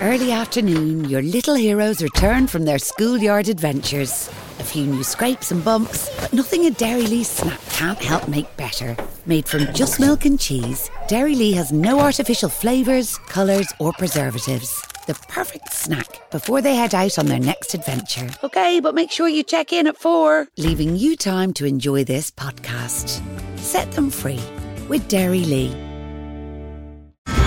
early afternoon, your little heroes return from their schoolyard adventures. A few new scrapes and bumps, but nothing a Dairy Lee snack can't help make better. Made from just milk and cheese, Dairy Lee has no artificial flavours, colours, or preservatives. The perfect snack before they head out on their next adventure. Okay, but make sure you check in at four, leaving you time to enjoy this podcast. Set them free with Dairy Lee.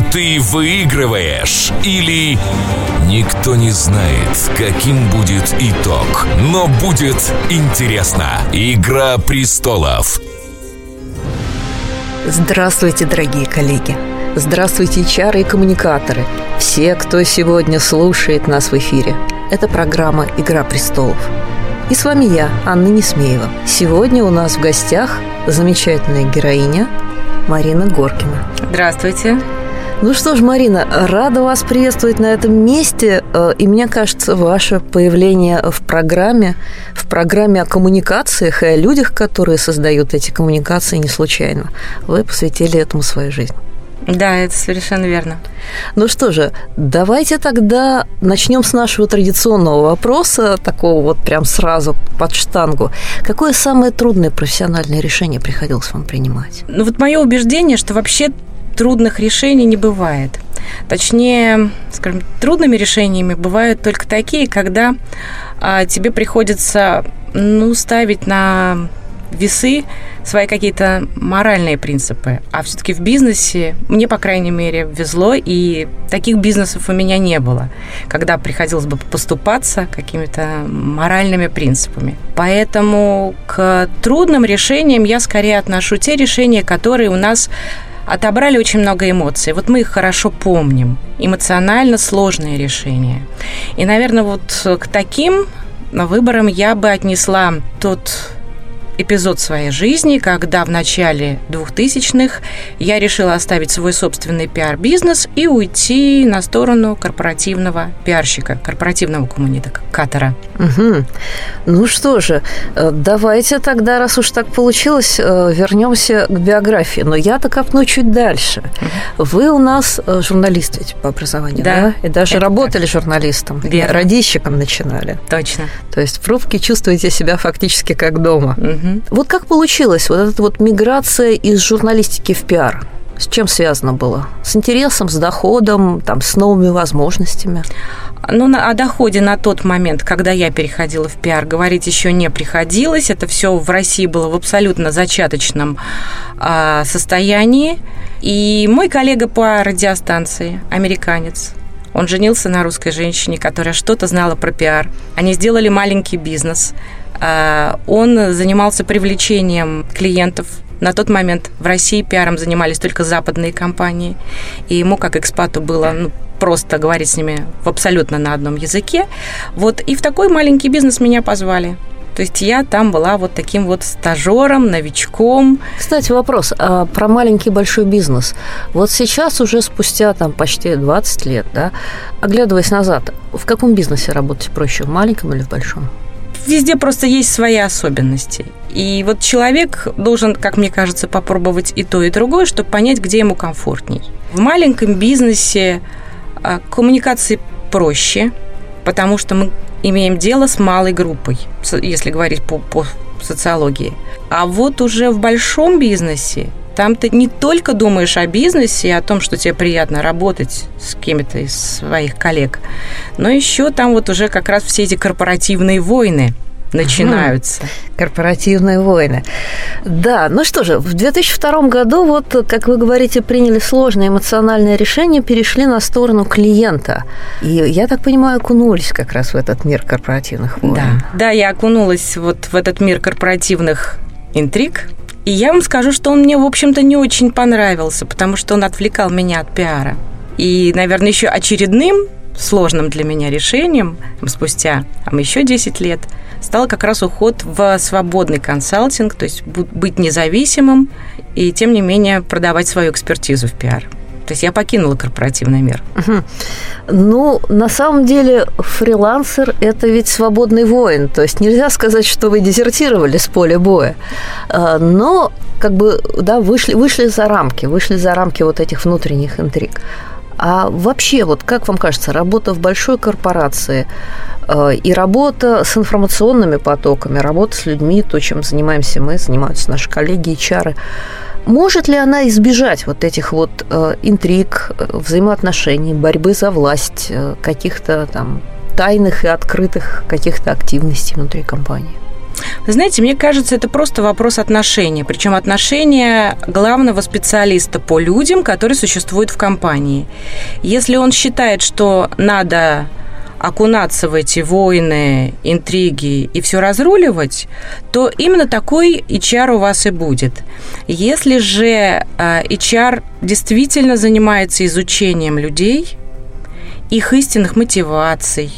ты выигрываешь, или никто не знает, каким будет итог. Но будет интересно. Игра престолов. Здравствуйте, дорогие коллеги! Здравствуйте, чары и коммуникаторы! Все, кто сегодня слушает нас в эфире. Это программа «Игра престолов». И с вами я, Анна Несмеева. Сегодня у нас в гостях замечательная героиня Марина Горкина. Здравствуйте. Ну что ж, Марина, рада вас приветствовать на этом месте. Э, и мне кажется, ваше появление в программе, в программе о коммуникациях и о людях, которые создают эти коммуникации, не случайно. Вы посвятили этому свою жизнь. Да, это совершенно верно. Ну что же, давайте тогда начнем с нашего традиционного вопроса, такого вот прям сразу под штангу. Какое самое трудное профессиональное решение приходилось вам принимать? Ну вот мое убеждение, что вообще трудных решений не бывает. Точнее, скажем, трудными решениями бывают только такие, когда а, тебе приходится ну, ставить на весы свои какие-то моральные принципы. А все-таки в бизнесе мне, по крайней мере, везло, и таких бизнесов у меня не было, когда приходилось бы поступаться какими-то моральными принципами. Поэтому к трудным решениям я скорее отношу те решения, которые у нас отобрали очень много эмоций. Вот мы их хорошо помним. Эмоционально сложные решения. И, наверное, вот к таким выборам я бы отнесла тот эпизод своей жизни, когда в начале 2000-х я решила оставить свой собственный пиар-бизнес и уйти на сторону корпоративного пиарщика, корпоративного коммуникатора. Угу. Ну что же, э, давайте тогда, раз уж так получилось, э, вернемся к биографии. Но я-то копну чуть дальше. Угу. Вы у нас э, журналист ведь по образованию, да? да? И даже работали так. журналистом, Верно. радищиком начинали. Точно. То есть в пробке чувствуете себя фактически как дома. Угу. Вот как получилось вот эта вот миграция из журналистики в пиар? С чем связано было? С интересом, с доходом, там, с новыми возможностями? Ну, на, о доходе на тот момент, когда я переходила в пиар, говорить еще не приходилось. Это все в России было в абсолютно зачаточном э, состоянии. И мой коллега по радиостанции, американец, он женился на русской женщине, которая что-то знала про пиар. Они сделали маленький бизнес. А, он занимался привлечением клиентов на тот момент в России пиаром занимались только западные компании, и ему, как экспату, было ну, просто говорить с ними в абсолютно на одном языке. Вот, и в такой маленький бизнес меня позвали. То есть я там была вот таким вот стажером, новичком. Кстати, вопрос а про маленький большой бизнес. Вот сейчас уже спустя там почти 20 лет, да, оглядываясь назад, в каком бизнесе работать проще, в маленьком или в большом? Везде просто есть свои особенности. И вот человек должен, как мне кажется, попробовать и то, и другое, чтобы понять, где ему комфортней. В маленьком бизнесе а, коммуникации проще, потому что мы имеем дело с малой группой, если говорить по, по социологии. А вот уже в большом бизнесе там ты не только думаешь о бизнесе и о том, что тебе приятно работать с кем-то из своих коллег, но еще там вот уже как раз все эти корпоративные войны начинаются. Корпоративные войны. Да, ну что же, в 2002 году, вот, как вы говорите, приняли сложное эмоциональное решение, перешли на сторону клиента. И, я так понимаю, окунулись как раз в этот мир корпоративных войн. Да, да я окунулась вот в этот мир корпоративных интриг, и я вам скажу, что он мне, в общем-то, не очень понравился, потому что он отвлекал меня от пиара. И, наверное, еще очередным сложным для меня решением спустя там, еще 10 лет стал как раз уход в свободный консалтинг, то есть быть независимым и, тем не менее, продавать свою экспертизу в пиар. То есть я покинула корпоративный мир. Ну, на самом деле, фрилансер – это ведь свободный воин. То есть нельзя сказать, что вы дезертировали с поля боя. А, но как бы, да, вышли, вышли за рамки, вышли за рамки вот этих внутренних интриг. А вообще, вот как вам кажется, работа в большой корпорации э, и работа с информационными потоками, работа с людьми, то, чем занимаемся мы, занимаются наши коллеги и чары, может ли она избежать вот этих вот э, интриг, э, взаимоотношений, борьбы за власть, э, каких-то там тайных и открытых каких-то активностей внутри компании? Вы знаете, мне кажется, это просто вопрос отношений. Причем отношения главного специалиста по людям, который существует в компании. Если он считает, что надо окунаться в эти войны, интриги и все разруливать, то именно такой HR у вас и будет. Если же а, HR действительно занимается изучением людей, их истинных мотиваций,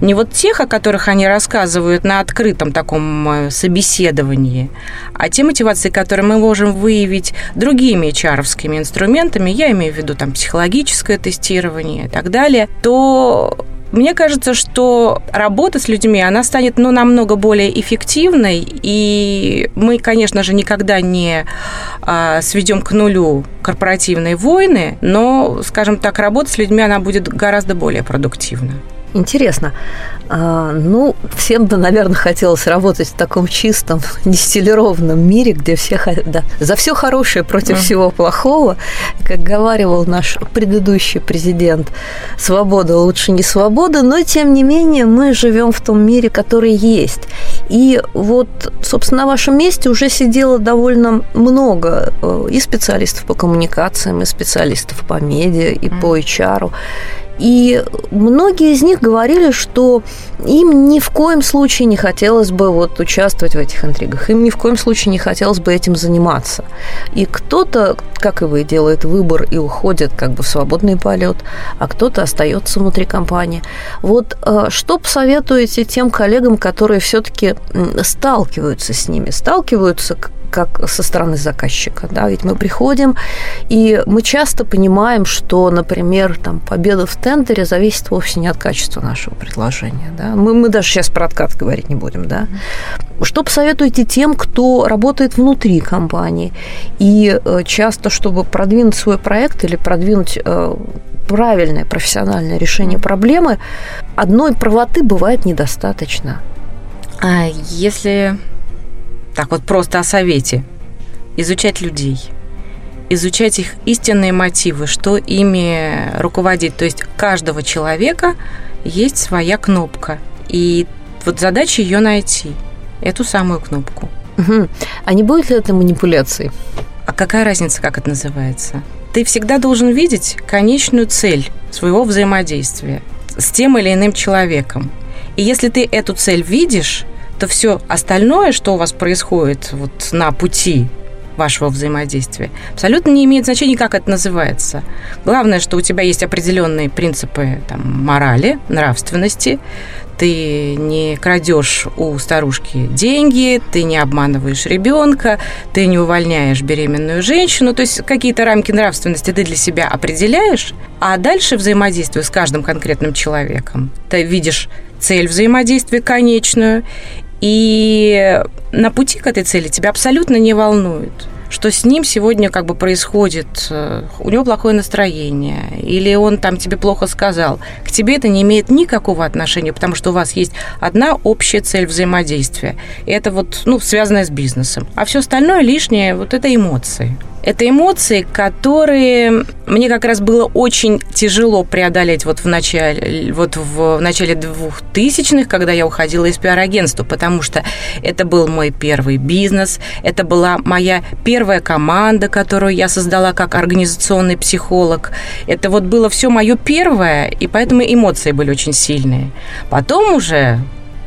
не вот тех, о которых они рассказывают на открытом таком э, собеседовании, а те мотивации, которые мы можем выявить другими hr инструментами, я имею в виду там психологическое тестирование и так далее, то мне кажется, что работа с людьми, она станет ну, намного более эффективной, и мы, конечно же, никогда не а, сведем к нулю корпоративные войны, но, скажем так, работа с людьми, она будет гораздо более продуктивна. Интересно. А, ну, всем бы, наверное, хотелось работать в таком чистом, дистиллированном мире, где все да, за все хорошее против mm. всего плохого. Как говаривал наш предыдущий президент, свобода лучше не свобода, но тем не менее мы живем в том мире, который есть. И вот, собственно, на вашем месте уже сидело довольно много э, и специалистов по коммуникациям, и специалистов по медиа, и mm. по HR. И многие из них говорили, что им ни в коем случае не хотелось бы вот участвовать в этих интригах, им ни в коем случае не хотелось бы этим заниматься. И кто-то, как и вы, делает выбор и уходит как бы в свободный полет, а кто-то остается внутри компании. Вот э, что посоветуете тем коллегам, которые все-таки сталкиваются с ними, сталкиваются как со стороны заказчика. Да? Ведь мы приходим, и мы часто понимаем, что, например, там, победа в тендере зависит вовсе не от качества нашего предложения. Да? Мы, мы даже сейчас про откат говорить не будем. Да? Что посоветуете тем, кто работает внутри компании? И э, часто, чтобы продвинуть свой проект или продвинуть э, правильное профессиональное решение проблемы, одной правоты бывает недостаточно. А если так вот просто о совете. Изучать людей. Изучать их истинные мотивы, что ими руководит. То есть каждого человека есть своя кнопка. И вот задача ее найти. Эту самую кнопку. Угу. А не будет ли это манипуляцией? А какая разница, как это называется? Ты всегда должен видеть конечную цель своего взаимодействия с тем или иным человеком. И если ты эту цель видишь, то все остальное, что у вас происходит вот на пути вашего взаимодействия, абсолютно не имеет значения, как это называется. Главное, что у тебя есть определенные принципы там, морали, нравственности, ты не крадешь у старушки деньги, ты не обманываешь ребенка, ты не увольняешь беременную женщину, то есть какие-то рамки нравственности ты для себя определяешь, а дальше взаимодействие с каждым конкретным человеком. Ты видишь цель взаимодействия конечную, и на пути к этой цели тебя абсолютно не волнует что с ним сегодня как бы происходит, э, у него плохое настроение, или он там тебе плохо сказал. К тебе это не имеет никакого отношения, потому что у вас есть одна общая цель взаимодействия. И это вот, ну, связанное с бизнесом. А все остальное лишнее, вот это эмоции. Это эмоции, которые мне как раз было очень тяжело преодолеть вот в начале, вот в начале двухтысячных, когда я уходила из пиар-агентства, потому что это был мой первый бизнес, это была моя первая команда, которую я создала как организационный психолог. Это вот было все мое первое, и поэтому эмоции были очень сильные. Потом уже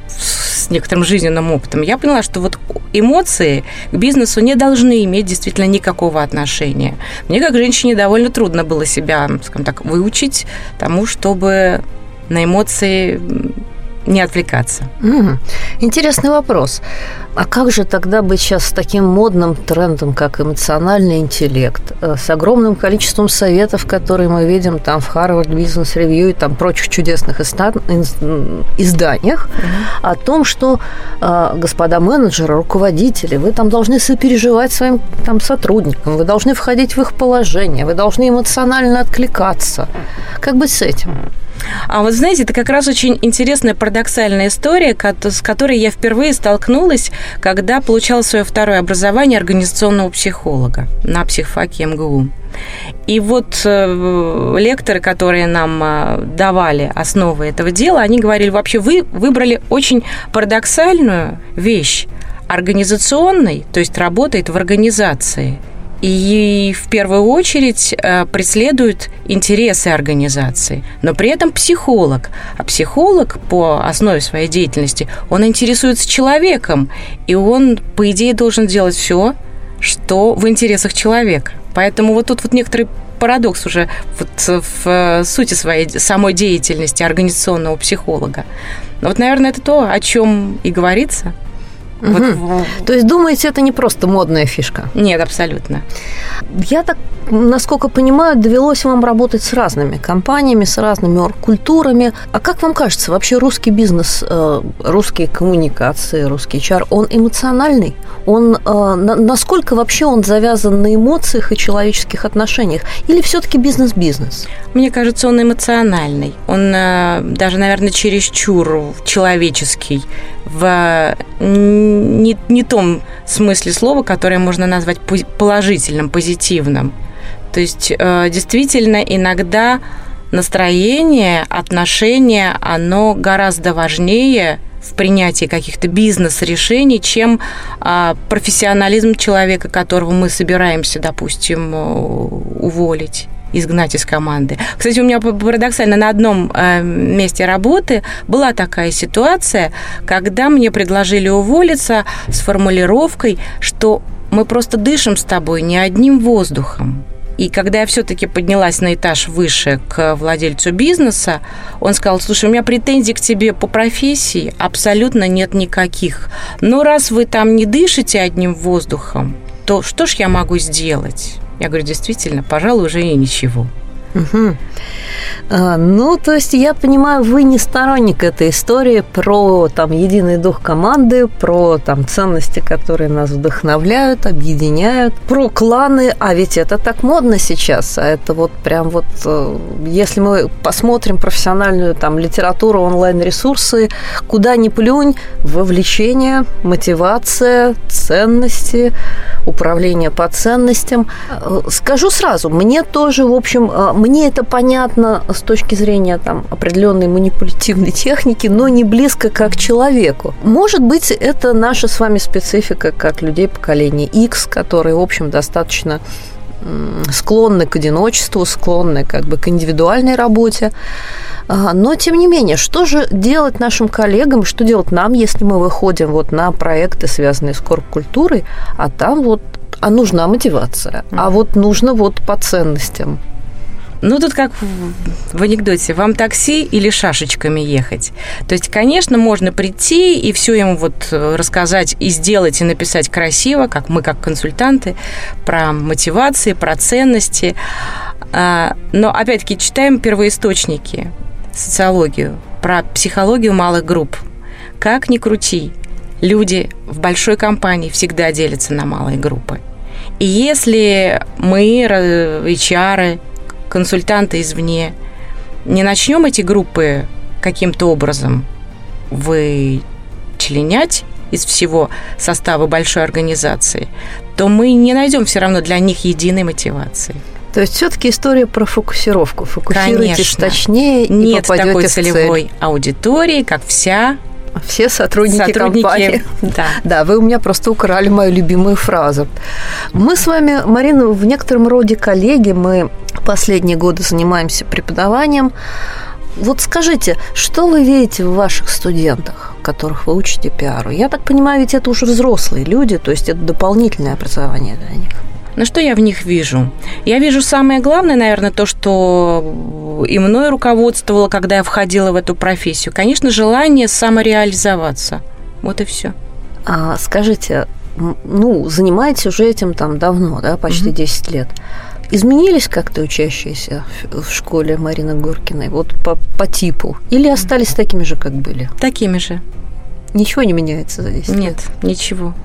с некоторым жизненным опытом, я поняла, что вот эмоции к бизнесу не должны иметь действительно никакого отношения. Мне, как женщине, довольно трудно было себя, скажем так, выучить тому, чтобы на эмоции не отвлекаться. Угу. Интересный вопрос. А как же тогда быть сейчас с таким модным трендом, как эмоциональный интеллект, э, с огромным количеством советов, которые мы видим там в Harvard Business Review и там прочих чудесных изданиях, угу. о том, что э, господа менеджеры, руководители, вы там должны сопереживать своим там сотрудникам, вы должны входить в их положение, вы должны эмоционально откликаться. Как быть с этим? А вот знаете, это как раз очень интересная парадоксальная история, с которой я впервые столкнулась, когда получала свое второе образование организационного психолога на психфаке МГУ. И вот э, лекторы, которые нам э, давали основы этого дела, они говорили, вообще вы выбрали очень парадоксальную вещь организационной, то есть работает в организации – и в первую очередь э, преследует интересы организации, но при этом психолог. А психолог по основе своей деятельности, он интересуется человеком, и он, по идее, должен делать все, что в интересах человека. Поэтому вот тут вот некоторый парадокс уже вот в э, сути своей самой деятельности организационного психолога. Вот, наверное, это то, о чем и говорится – Угу. Вот. То есть думаете, это не просто модная фишка? Нет, абсолютно. Я так, насколько понимаю, довелось вам работать с разными компаниями, с разными культурами. А как вам кажется, вообще русский бизнес, э, русские коммуникации, русский чар, он эмоциональный? Он э, насколько вообще он завязан на эмоциях и человеческих отношениях? Или все-таки бизнес-бизнес? Мне кажется, он эмоциональный. Он э, даже, наверное, чересчур человеческий в не, не том смысле слова, которое можно назвать положительным, позитивным. То есть э, действительно иногда настроение, отношение, оно гораздо важнее в принятии каких-то бизнес-решений, чем а, профессионализм человека, которого мы собираемся, допустим, уволить изгнать из команды. Кстати, у меня парадоксально на одном э, месте работы была такая ситуация, когда мне предложили уволиться с формулировкой, что мы просто дышим с тобой не одним воздухом. И когда я все-таки поднялась на этаж выше к владельцу бизнеса, он сказал, слушай, у меня претензий к тебе по профессии абсолютно нет никаких. Но раз вы там не дышите одним воздухом, то что ж я могу сделать? Я говорю, действительно, пожалуй, уже и ничего. Угу. А, ну, то есть я понимаю, вы не сторонник этой истории про там единый дух команды, про там ценности, которые нас вдохновляют, объединяют, про кланы, а ведь это так модно сейчас, а это вот прям вот, э, если мы посмотрим профессиональную там литературу, онлайн-ресурсы, куда ни плюнь, вовлечение, мотивация, ценности, управление по ценностям. Э, скажу сразу, мне тоже, в общем, э, мне это понятно с точки зрения там, определенной манипулятивной техники, но не близко как человеку. Может быть, это наша с вами специфика как людей поколения X, которые, в общем, достаточно склонны к одиночеству, склонны как бы к индивидуальной работе. А, но, тем не менее, что же делать нашим коллегам, что делать нам, если мы выходим вот на проекты, связанные с корп-культурой, а там вот а нужна мотивация, а вот нужно вот по ценностям. Ну, тут как в анекдоте, вам такси или шашечками ехать? То есть, конечно, можно прийти и все ему вот э, рассказать и сделать, и написать красиво, как мы, как консультанты, про мотивации, про ценности. А, но, опять-таки, читаем первоисточники, социологию, про психологию малых групп. Как ни крути, люди в большой компании всегда делятся на малые группы. И если мы, HR, консультанты извне, не начнем эти группы каким-то образом вычленять из всего состава большой организации, то мы не найдем все равно для них единой мотивации. То есть все-таки история про фокусировку. Фокусируйтесь Конечно. точнее и Нет такой целевой аудитории, как вся все сотрудники, сотрудники компании. Да. да, вы у меня просто украли мою любимую фразу. Мы с вами, Марина, в некотором роде коллеги. Мы последние годы занимаемся преподаванием. вот скажите, что вы видите в ваших студентах, которых вы учите пиару? Я так понимаю, ведь это уже взрослые люди, то есть это дополнительное образование для них. Ну что я в них вижу? Я вижу самое главное, наверное, то, что и мной руководствовало, когда я входила в эту профессию. Конечно, желание самореализоваться. Вот и все. А скажите, ну, занимаетесь уже этим там давно, да, почти mm 10 лет. Изменились как-то учащиеся в школе Марины Горкиной, вот по, по типу? Или остались такими же, как были? Такими же. Ничего не меняется за 10 Нет, лет? ничего.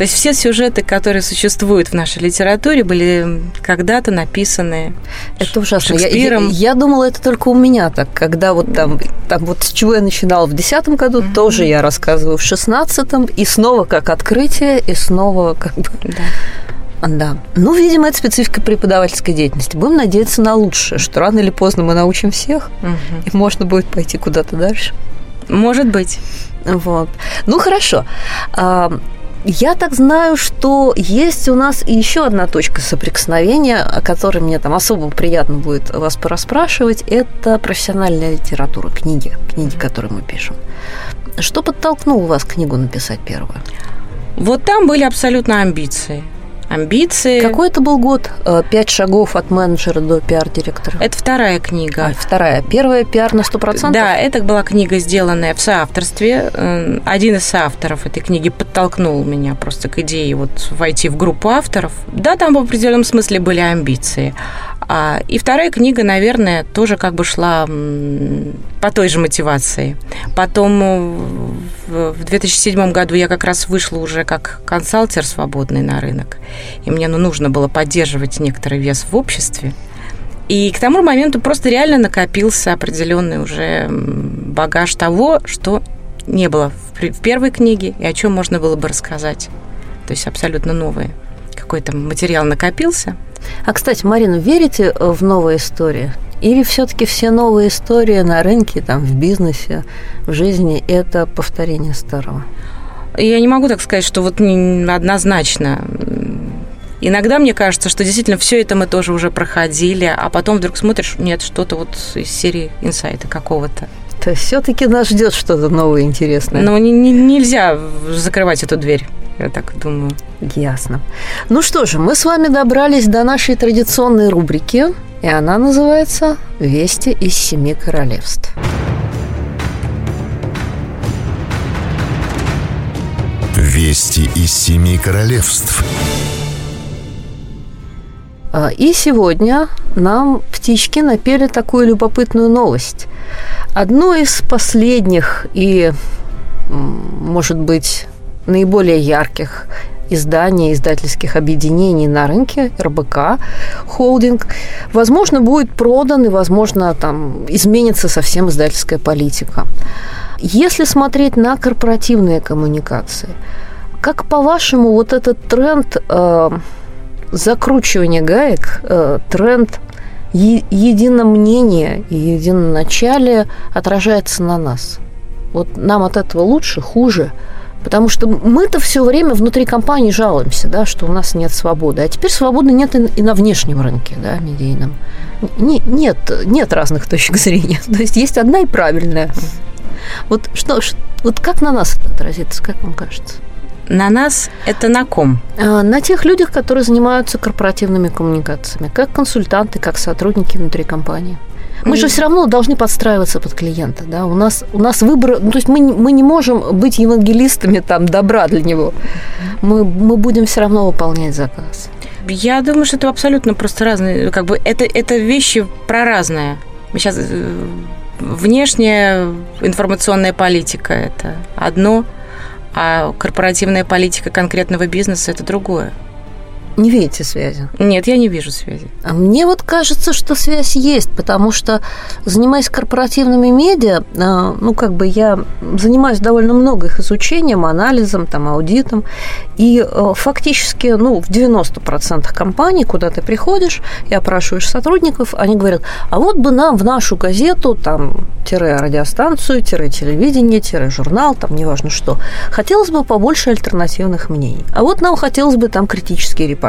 То есть все сюжеты, которые существуют в нашей литературе, были когда-то написаны Это ужасно. Шекспиром. Я, я, я думала, это только у меня так, когда вот там, там вот с чего я начинала в десятом году, mm-hmm. тоже я рассказываю в шестнадцатом, и снова как открытие, и снова как бы... Да. Да. Ну, видимо, это специфика преподавательской деятельности. Будем надеяться на лучшее, что рано или поздно мы научим всех, угу. и можно будет пойти куда-то дальше. Может быть. Вот. Ну, хорошо. Я так знаю, что есть у нас еще одна точка соприкосновения, о которой мне там особо приятно будет вас порасспрашивать. Это профессиональная литература, книги, книги, которые мы пишем. Что подтолкнуло вас книгу написать первую? Вот там были абсолютно амбиции амбиции. Какой это был год? Э, Пять шагов от менеджера до пиар-директора. Это вторая книга. А, вторая. Первая пиар на 100%? Да, это была книга, сделанная в соавторстве. Э, один из соавторов этой книги подтолкнул меня просто к идее вот войти в группу авторов. Да, там в определенном смысле были амбиции. А, и вторая книга, наверное, тоже как бы шла по той же мотивации. Потом э, в 2007 году я как раз вышла уже как консалтер свободный на рынок. И мне ну, нужно было поддерживать некоторый вес в обществе. И к тому моменту просто реально накопился определенный уже багаж того, что не было в первой книге и о чем можно было бы рассказать. То есть абсолютно новые. Какой-то материал накопился – а, кстати, Марина, верите в новые истории? Или все-таки все новые истории на рынке, там, в бизнесе, в жизни – это повторение старого? Я не могу так сказать, что вот однозначно. Иногда мне кажется, что действительно все это мы тоже уже проходили, а потом вдруг смотришь, нет, что-то вот из серии инсайта какого-то. То есть все-таки нас ждет что-то новое интересное. Но не, не, нельзя закрывать эту дверь я так думаю. Ясно. Ну что же, мы с вами добрались до нашей традиционной рубрики, и она называется «Вести из семи королевств». Вести из семи королевств. А, и сегодня нам птички напели такую любопытную новость. Одно из последних и, может быть, наиболее ярких изданий, издательских объединений на рынке, РБК, холдинг, возможно, будет продан и, возможно, там изменится совсем издательская политика. Если смотреть на корпоративные коммуникации, как по-вашему вот этот тренд э, закручивания гаек, э, тренд е- единомнения и единоначалия отражается на нас? Вот нам от этого лучше, хуже – Потому что мы-то все время внутри компании жалуемся, да, что у нас нет свободы. А теперь свободы нет и на внешнем рынке, да, медийном. Не, нет, нет разных точек зрения. То есть есть одна и правильная. Вот, что, вот как на нас это отразится, как вам кажется? На нас это на ком? А, на тех людях, которые занимаются корпоративными коммуникациями, как консультанты, как сотрудники внутри компании. Мы же все равно должны подстраиваться под клиента, да. У нас у нас выбор, ну, то есть мы мы не можем быть евангелистами там добра для него. Мы мы будем все равно выполнять заказ. Я думаю, что это абсолютно просто разные, как бы это это вещи про разное. Мы сейчас э, внешняя информационная политика это одно, а корпоративная политика конкретного бизнеса это другое. Не видите связи? Нет, я не вижу связи. А мне вот кажется, что связь есть, потому что, занимаясь корпоративными медиа, а, ну, как бы я занимаюсь довольно много их изучением, анализом, там, аудитом, и э, фактически, ну, в 90% компаний, куда ты приходишь и опрашиваешь сотрудников, они говорят, а вот бы нам в нашу газету, там, тире радиостанцию, тире телевидение, тире журнал, там, неважно что, хотелось бы побольше альтернативных мнений. А вот нам хотелось бы там критические репортажи.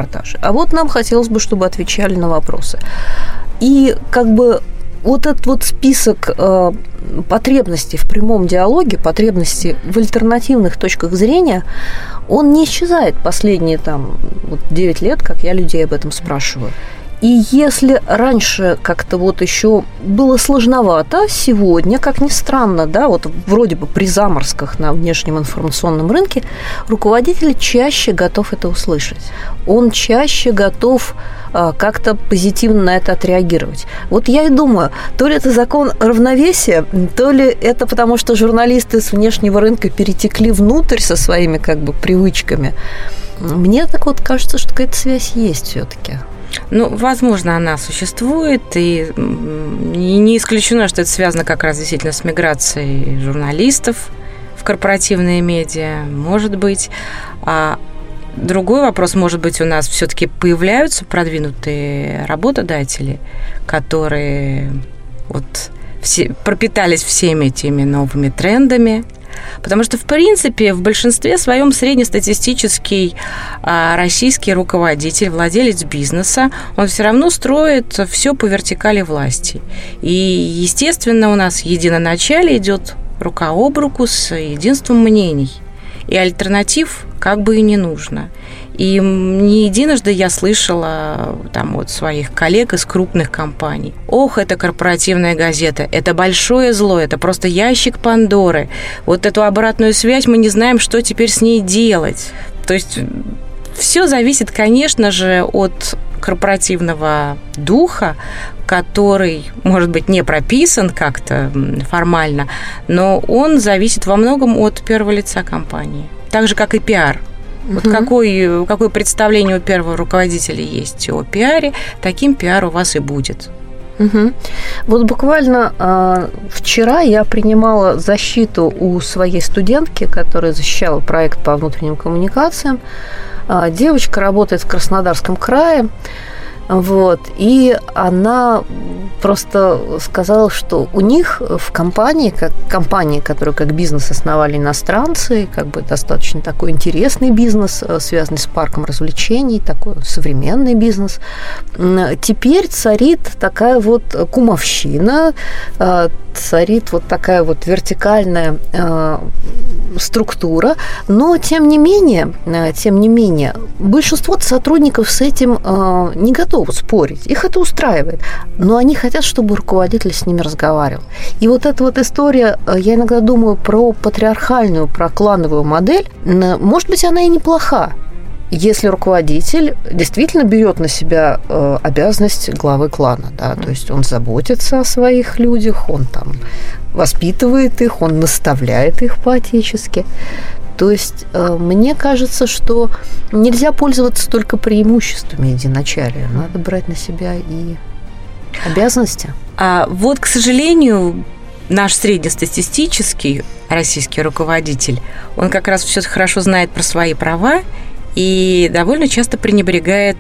А вот нам хотелось бы, чтобы отвечали на вопросы. И как бы вот этот вот список э, потребностей в прямом диалоге, потребностей в альтернативных точках зрения, он не исчезает последние там вот 9 лет, как я людей об этом спрашиваю. И если раньше как-то вот еще было сложновато, сегодня, как ни странно, да, вот вроде бы при заморсках на внешнем информационном рынке, руководитель чаще готов это услышать. Он чаще готов а, как-то позитивно на это отреагировать. Вот я и думаю, то ли это закон равновесия, то ли это потому, что журналисты с внешнего рынка перетекли внутрь со своими как бы привычками. Мне так вот кажется, что какая-то связь есть все-таки. Ну, возможно, она существует, и не исключено, что это связано как раз действительно с миграцией журналистов в корпоративные медиа, может быть. А другой вопрос, может быть, у нас все-таки появляются продвинутые работодатели, которые вот все, пропитались всеми этими новыми трендами, Потому что, в принципе, в большинстве своем среднестатистический а, российский руководитель, владелец бизнеса, он все равно строит все по вертикали власти. И, естественно, у нас единоначалие идет рука об руку с единством мнений. И альтернатив как бы и не нужно. И не единожды я слышала там от своих коллег из крупных компаний. Ох, это корпоративная газета, это большое зло, это просто ящик Пандоры. Вот эту обратную связь мы не знаем, что теперь с ней делать. То есть все зависит, конечно же, от корпоративного духа, который, может быть, не прописан как-то формально, но он зависит во многом от первого лица компании. Так же, как и пиар – вот угу. какой, какое представление у первого руководителя есть о пиаре, таким пиар у вас и будет. Угу. Вот буквально э, вчера я принимала защиту у своей студентки, которая защищала проект по внутренним коммуникациям. Э, девочка работает в Краснодарском крае. Вот. И она просто сказала, что у них в компании, как компании, которую как бизнес основали иностранцы, как бы достаточно такой интересный бизнес, э, связанный с парком развлечений, такой современный бизнес, теперь царит такая вот кумовщина, э, царит вот такая вот вертикальная э, структура, но тем не менее, тем не менее, большинство сотрудников с этим не готовы готовы спорить, их это устраивает, но они хотят, чтобы руководитель с ними разговаривал. И вот эта вот история, э, я иногда думаю про патриархальную, про клановую модель, может быть, она и неплоха, если руководитель действительно берет на себя э, обязанность главы клана, да, то есть он заботится о своих людях, он там воспитывает их, он наставляет их по-отечески, то есть э, мне кажется, что нельзя пользоваться только преимуществами единачалия. Надо брать на себя и обязанности. А вот, к сожалению, наш среднестатистический российский руководитель, он как раз все хорошо знает про свои права и довольно часто пренебрегает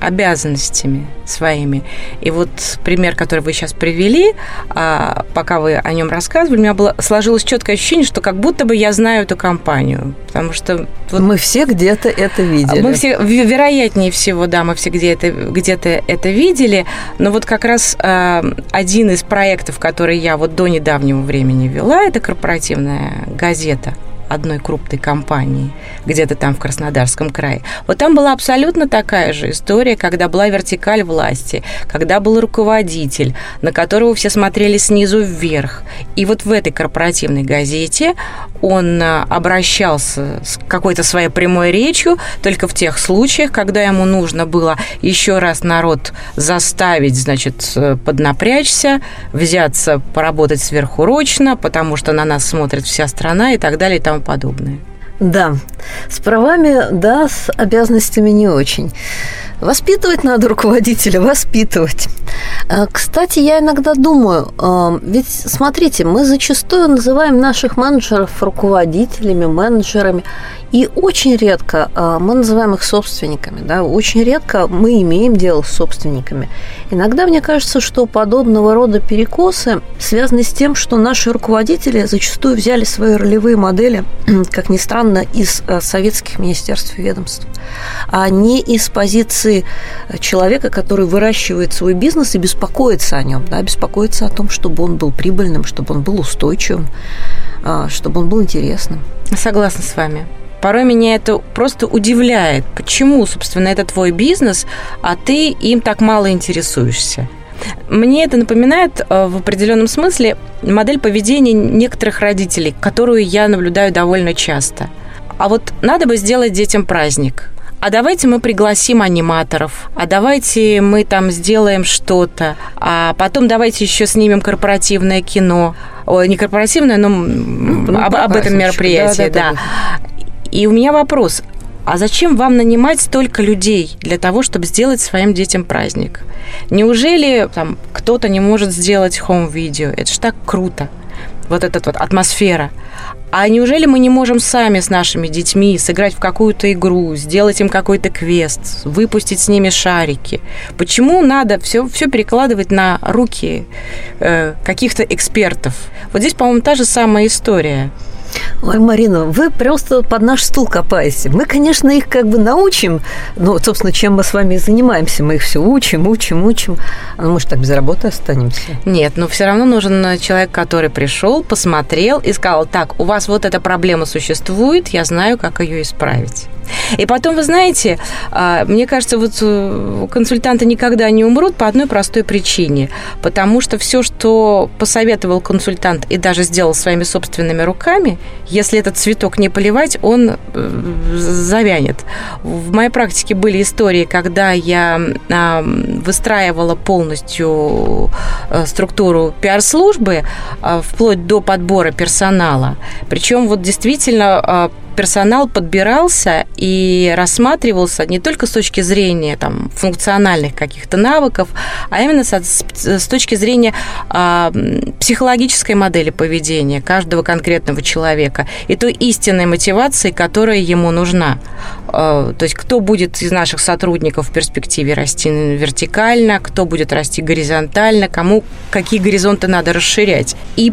обязанностями своими. И вот пример, который вы сейчас привели, а, пока вы о нем рассказывали, у меня было, сложилось четкое ощущение, что как будто бы я знаю эту компанию. Потому что... Вот, мы все где-то это видели. Мы все, вероятнее всего, да, мы все где-то где это видели. Но вот как раз а, один из проектов, который я вот до недавнего времени вела, это корпоративная газета одной крупной компании, где-то там в Краснодарском крае. Вот там была абсолютно такая же история, когда была вертикаль власти, когда был руководитель, на которого все смотрели снизу вверх. И вот в этой корпоративной газете он а, обращался с какой-то своей прямой речью только в тех случаях, когда ему нужно было еще раз народ заставить, значит, э, поднапрячься, взяться поработать сверхурочно, потому что на нас смотрит вся страна и так далее и тому подобное. Да, с правами, да, с обязанностями не очень. Воспитывать надо руководителя, воспитывать. А, кстати, я иногда думаю, а, ведь смотрите, мы зачастую называем наших менеджеров руководителями, менеджерами, И очень редко а, мы называем их собственниками, да, очень редко мы имеем дело с собственниками. Иногда мне кажется, что подобного рода перекосы связаны с тем, что наши руководители зачастую взяли свои ролевые модели, как ни странно, из а, советских министерств и ведомств, а не из позиции человека, который выращивает свой бизнес и беспокоится о нем, да, беспокоится о том, чтобы он был прибыльным, чтобы он был устойчивым, а, чтобы он был интересным. Согласна с вами. Порой меня это просто удивляет. Почему, собственно, это твой бизнес, а ты им так мало интересуешься? Мне это напоминает э, в определенном смысле модель поведения некоторых родителей, которую я наблюдаю довольно часто. А вот надо бы сделать детям праздник. А давайте мы пригласим аниматоров, а давайте мы там сделаем что-то, а потом давайте еще снимем корпоративное кино. Ой, не корпоративное, но ну, об, об этом мероприятии, да. да. да. И у меня вопрос. А зачем вам нанимать столько людей для того, чтобы сделать своим детям праздник? Неужели там кто-то не может сделать хоум-видео? Это же так круто. Вот эта вот атмосфера. А неужели мы не можем сами с нашими детьми сыграть в какую-то игру, сделать им какой-то квест, выпустить с ними шарики? Почему надо все, все перекладывать на руки э, каких-то экспертов? Вот здесь, по-моему, та же самая история. Ой, Марина, вы просто под наш стул копаете. Мы, конечно, их как бы научим, но, собственно, чем мы с вами занимаемся? Мы их все учим, учим, учим. А ну, мы же так без работы останемся. Нет, но все равно нужен человек, который пришел, посмотрел и сказал, так, у вас вот эта проблема существует, я знаю, как ее исправить. И потом, вы знаете, а, мне кажется, вот э, консультанты никогда не умрут по одной простой причине. Потому что все, что посоветовал консультант и даже сделал своими собственными руками, если этот цветок не поливать, он э, завянет. В моей практике были истории, когда я а, выстраивала полностью э, структуру пиар-службы а, вплоть до подбора персонала. Причем вот действительно персонал подбирался и рассматривался не только с точки зрения там, функциональных каких-то навыков, а именно с, с точки зрения э, психологической модели поведения каждого конкретного человека и той истинной мотивации, которая ему нужна. Э, то есть кто будет из наших сотрудников в перспективе расти вертикально, кто будет расти горизонтально, кому какие горизонты надо расширять. И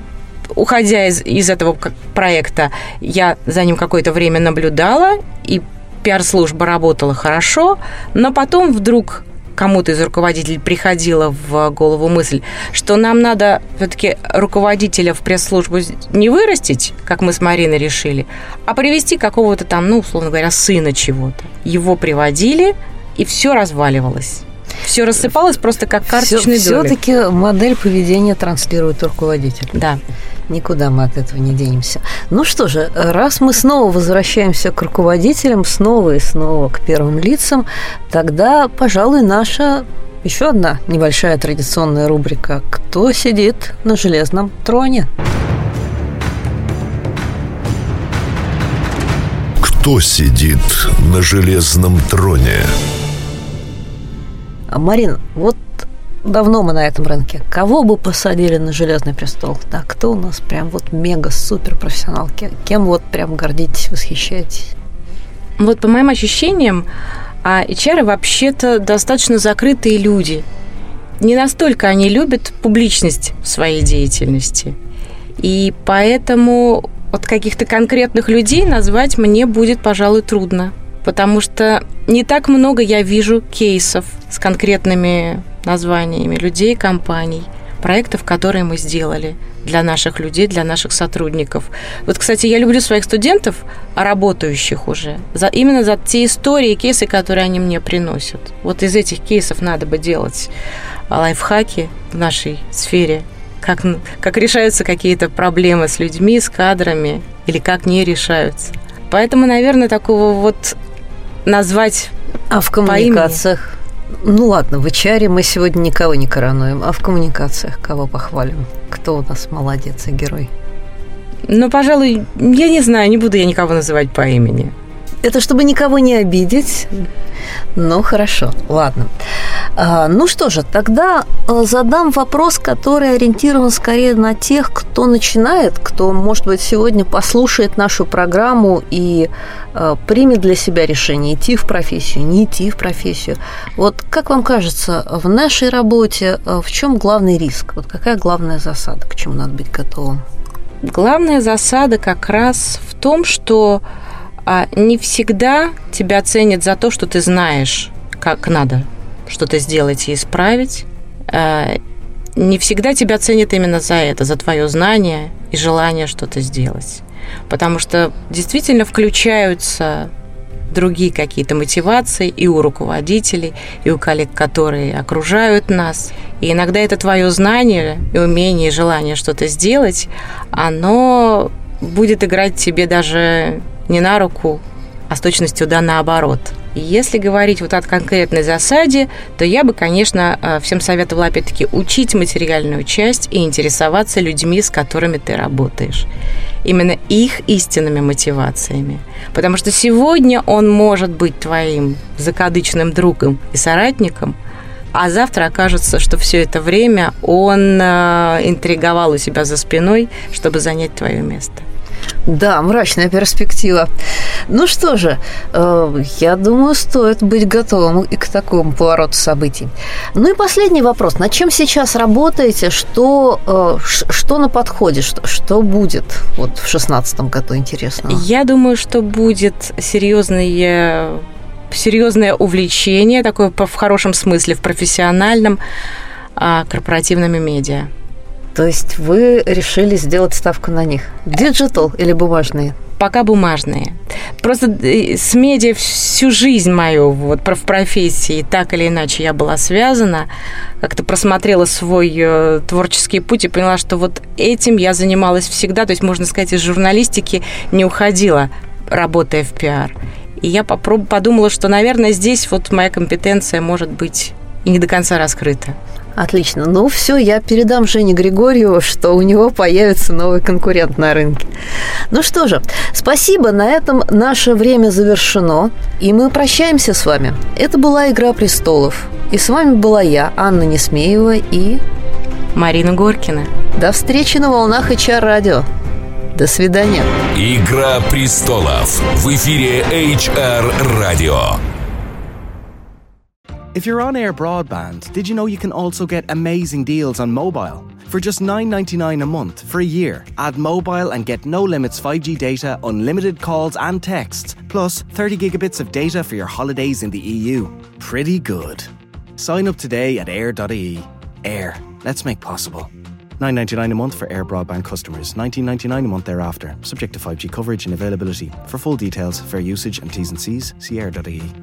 уходя из, из этого проекта, я за ним какое-то время наблюдала, и пиар-служба работала хорошо, но потом вдруг кому-то из руководителей приходила в голову мысль, что нам надо все-таки руководителя в пресс-службу не вырастить, как мы с Мариной решили, а привести какого-то там, ну, условно говоря, сына чего-то. Его приводили, и все разваливалось. Все рассыпалось просто как карточный все, домик. Все-таки модель поведения транслирует руководитель. Да. Никуда мы от этого не денемся. Ну что же, раз мы снова возвращаемся к руководителям, снова и снова к первым лицам, тогда, пожалуй, наша еще одна небольшая традиционная рубрика «Кто сидит на железном троне?» Кто сидит на железном троне? Марин, вот давно мы на этом рынке. Кого бы посадили на железный престол? Да, кто у нас прям вот мега-супер профессионал? Кем вот прям гордитесь, восхищаетесь? Вот по моим ощущениям, а HR вообще-то достаточно закрытые люди. Не настолько они любят публичность в своей деятельности. И поэтому от каких-то конкретных людей назвать мне будет, пожалуй, трудно. Потому что не так много я вижу кейсов с конкретными названиями людей, компаний, проектов, которые мы сделали для наших людей, для наших сотрудников. Вот, кстати, я люблю своих студентов, работающих уже, за, именно за те истории кейсы, которые они мне приносят. Вот из этих кейсов надо бы делать лайфхаки в нашей сфере, как, как решаются какие-то проблемы с людьми, с кадрами, или как не решаются. Поэтому, наверное, такого вот назвать а в коммуникациях ну ладно, в HR мы сегодня никого не коронуем, а в коммуникациях кого похвалим? Кто у нас молодец и герой? Ну, пожалуй, я не знаю, не буду я никого называть по имени. Это чтобы никого не обидеть. Ну, хорошо, ладно. А, ну что же, тогда э, задам вопрос, который ориентирован скорее на тех, кто начинает, кто, может быть, сегодня послушает нашу программу и э, примет для себя решение идти в профессию, не идти в профессию. Вот как вам кажется, в нашей работе в чем главный риск? Вот какая главная засада, к чему надо быть готовым? Главная засада как раз в том, что а, не всегда тебя ценят за то, что ты знаешь, как надо что-то сделать и исправить. Э, не всегда тебя ценят именно за это, за твое знание и желание что-то сделать. Потому что действительно включаются другие какие-то мотивации и у руководителей, и у коллег, которые окружают нас. И иногда это твое знание и умение, и желание что-то сделать, оно будет играть тебе даже не на руку, а с точностью да наоборот – если говорить вот о конкретной засаде, то я бы, конечно, э, всем советовала, опять-таки, учить материальную часть и интересоваться людьми, с которыми ты работаешь. Именно их истинными мотивациями. Потому что сегодня он может быть твоим закадычным другом и соратником, а завтра окажется, что все это время он э, интриговал у себя за спиной, чтобы занять твое место. Да, мрачная перспектива. Ну что же, э, я думаю, стоит быть готовым и к такому повороту событий. Ну и последний вопрос. Над чем сейчас работаете? Что, э, что на подходе? Что, что будет вот в шестнадцатом году, интересно? Я думаю, что будет серьезное, серьезное увлечение, такое в хорошем смысле, в профессиональном, а, корпоративными медиа. То есть вы решили сделать ставку на них? Digital или бумажные? Пока бумажные. Просто э, с медиа всю жизнь мою вот в профессии так или иначе я была связана. Как-то просмотрела свой э, творческий путь и поняла, что вот этим я занималась всегда. То есть, можно сказать, из журналистики не уходила, работая в пиар. И я попроб- подумала, что, наверное, здесь вот моя компетенция может быть и не до конца раскрыта. Отлично. Ну все, я передам Жене Григорьеву, что у него появится новый конкурент на рынке. Ну что же, спасибо. На этом наше время завершено. И мы прощаемся с вами. Это была «Игра престолов». И с вами была я, Анна Несмеева и... Марина Горкина. До встречи на волнах HR радио. До свидания. «Игра престолов» в эфире HR радио. If you're on air broadband, did you know you can also get amazing deals on mobile? For just $9.99 a month for a year, add mobile and get no limits 5G data, unlimited calls and texts, plus 30 gigabits of data for your holidays in the EU. Pretty good. Sign up today at air.ie. Air. Let's make possible. 9.99 a month for air broadband customers, 19.99 a month thereafter, subject to 5G coverage and availability. For full details, fair usage and T's and C's, see air.ie.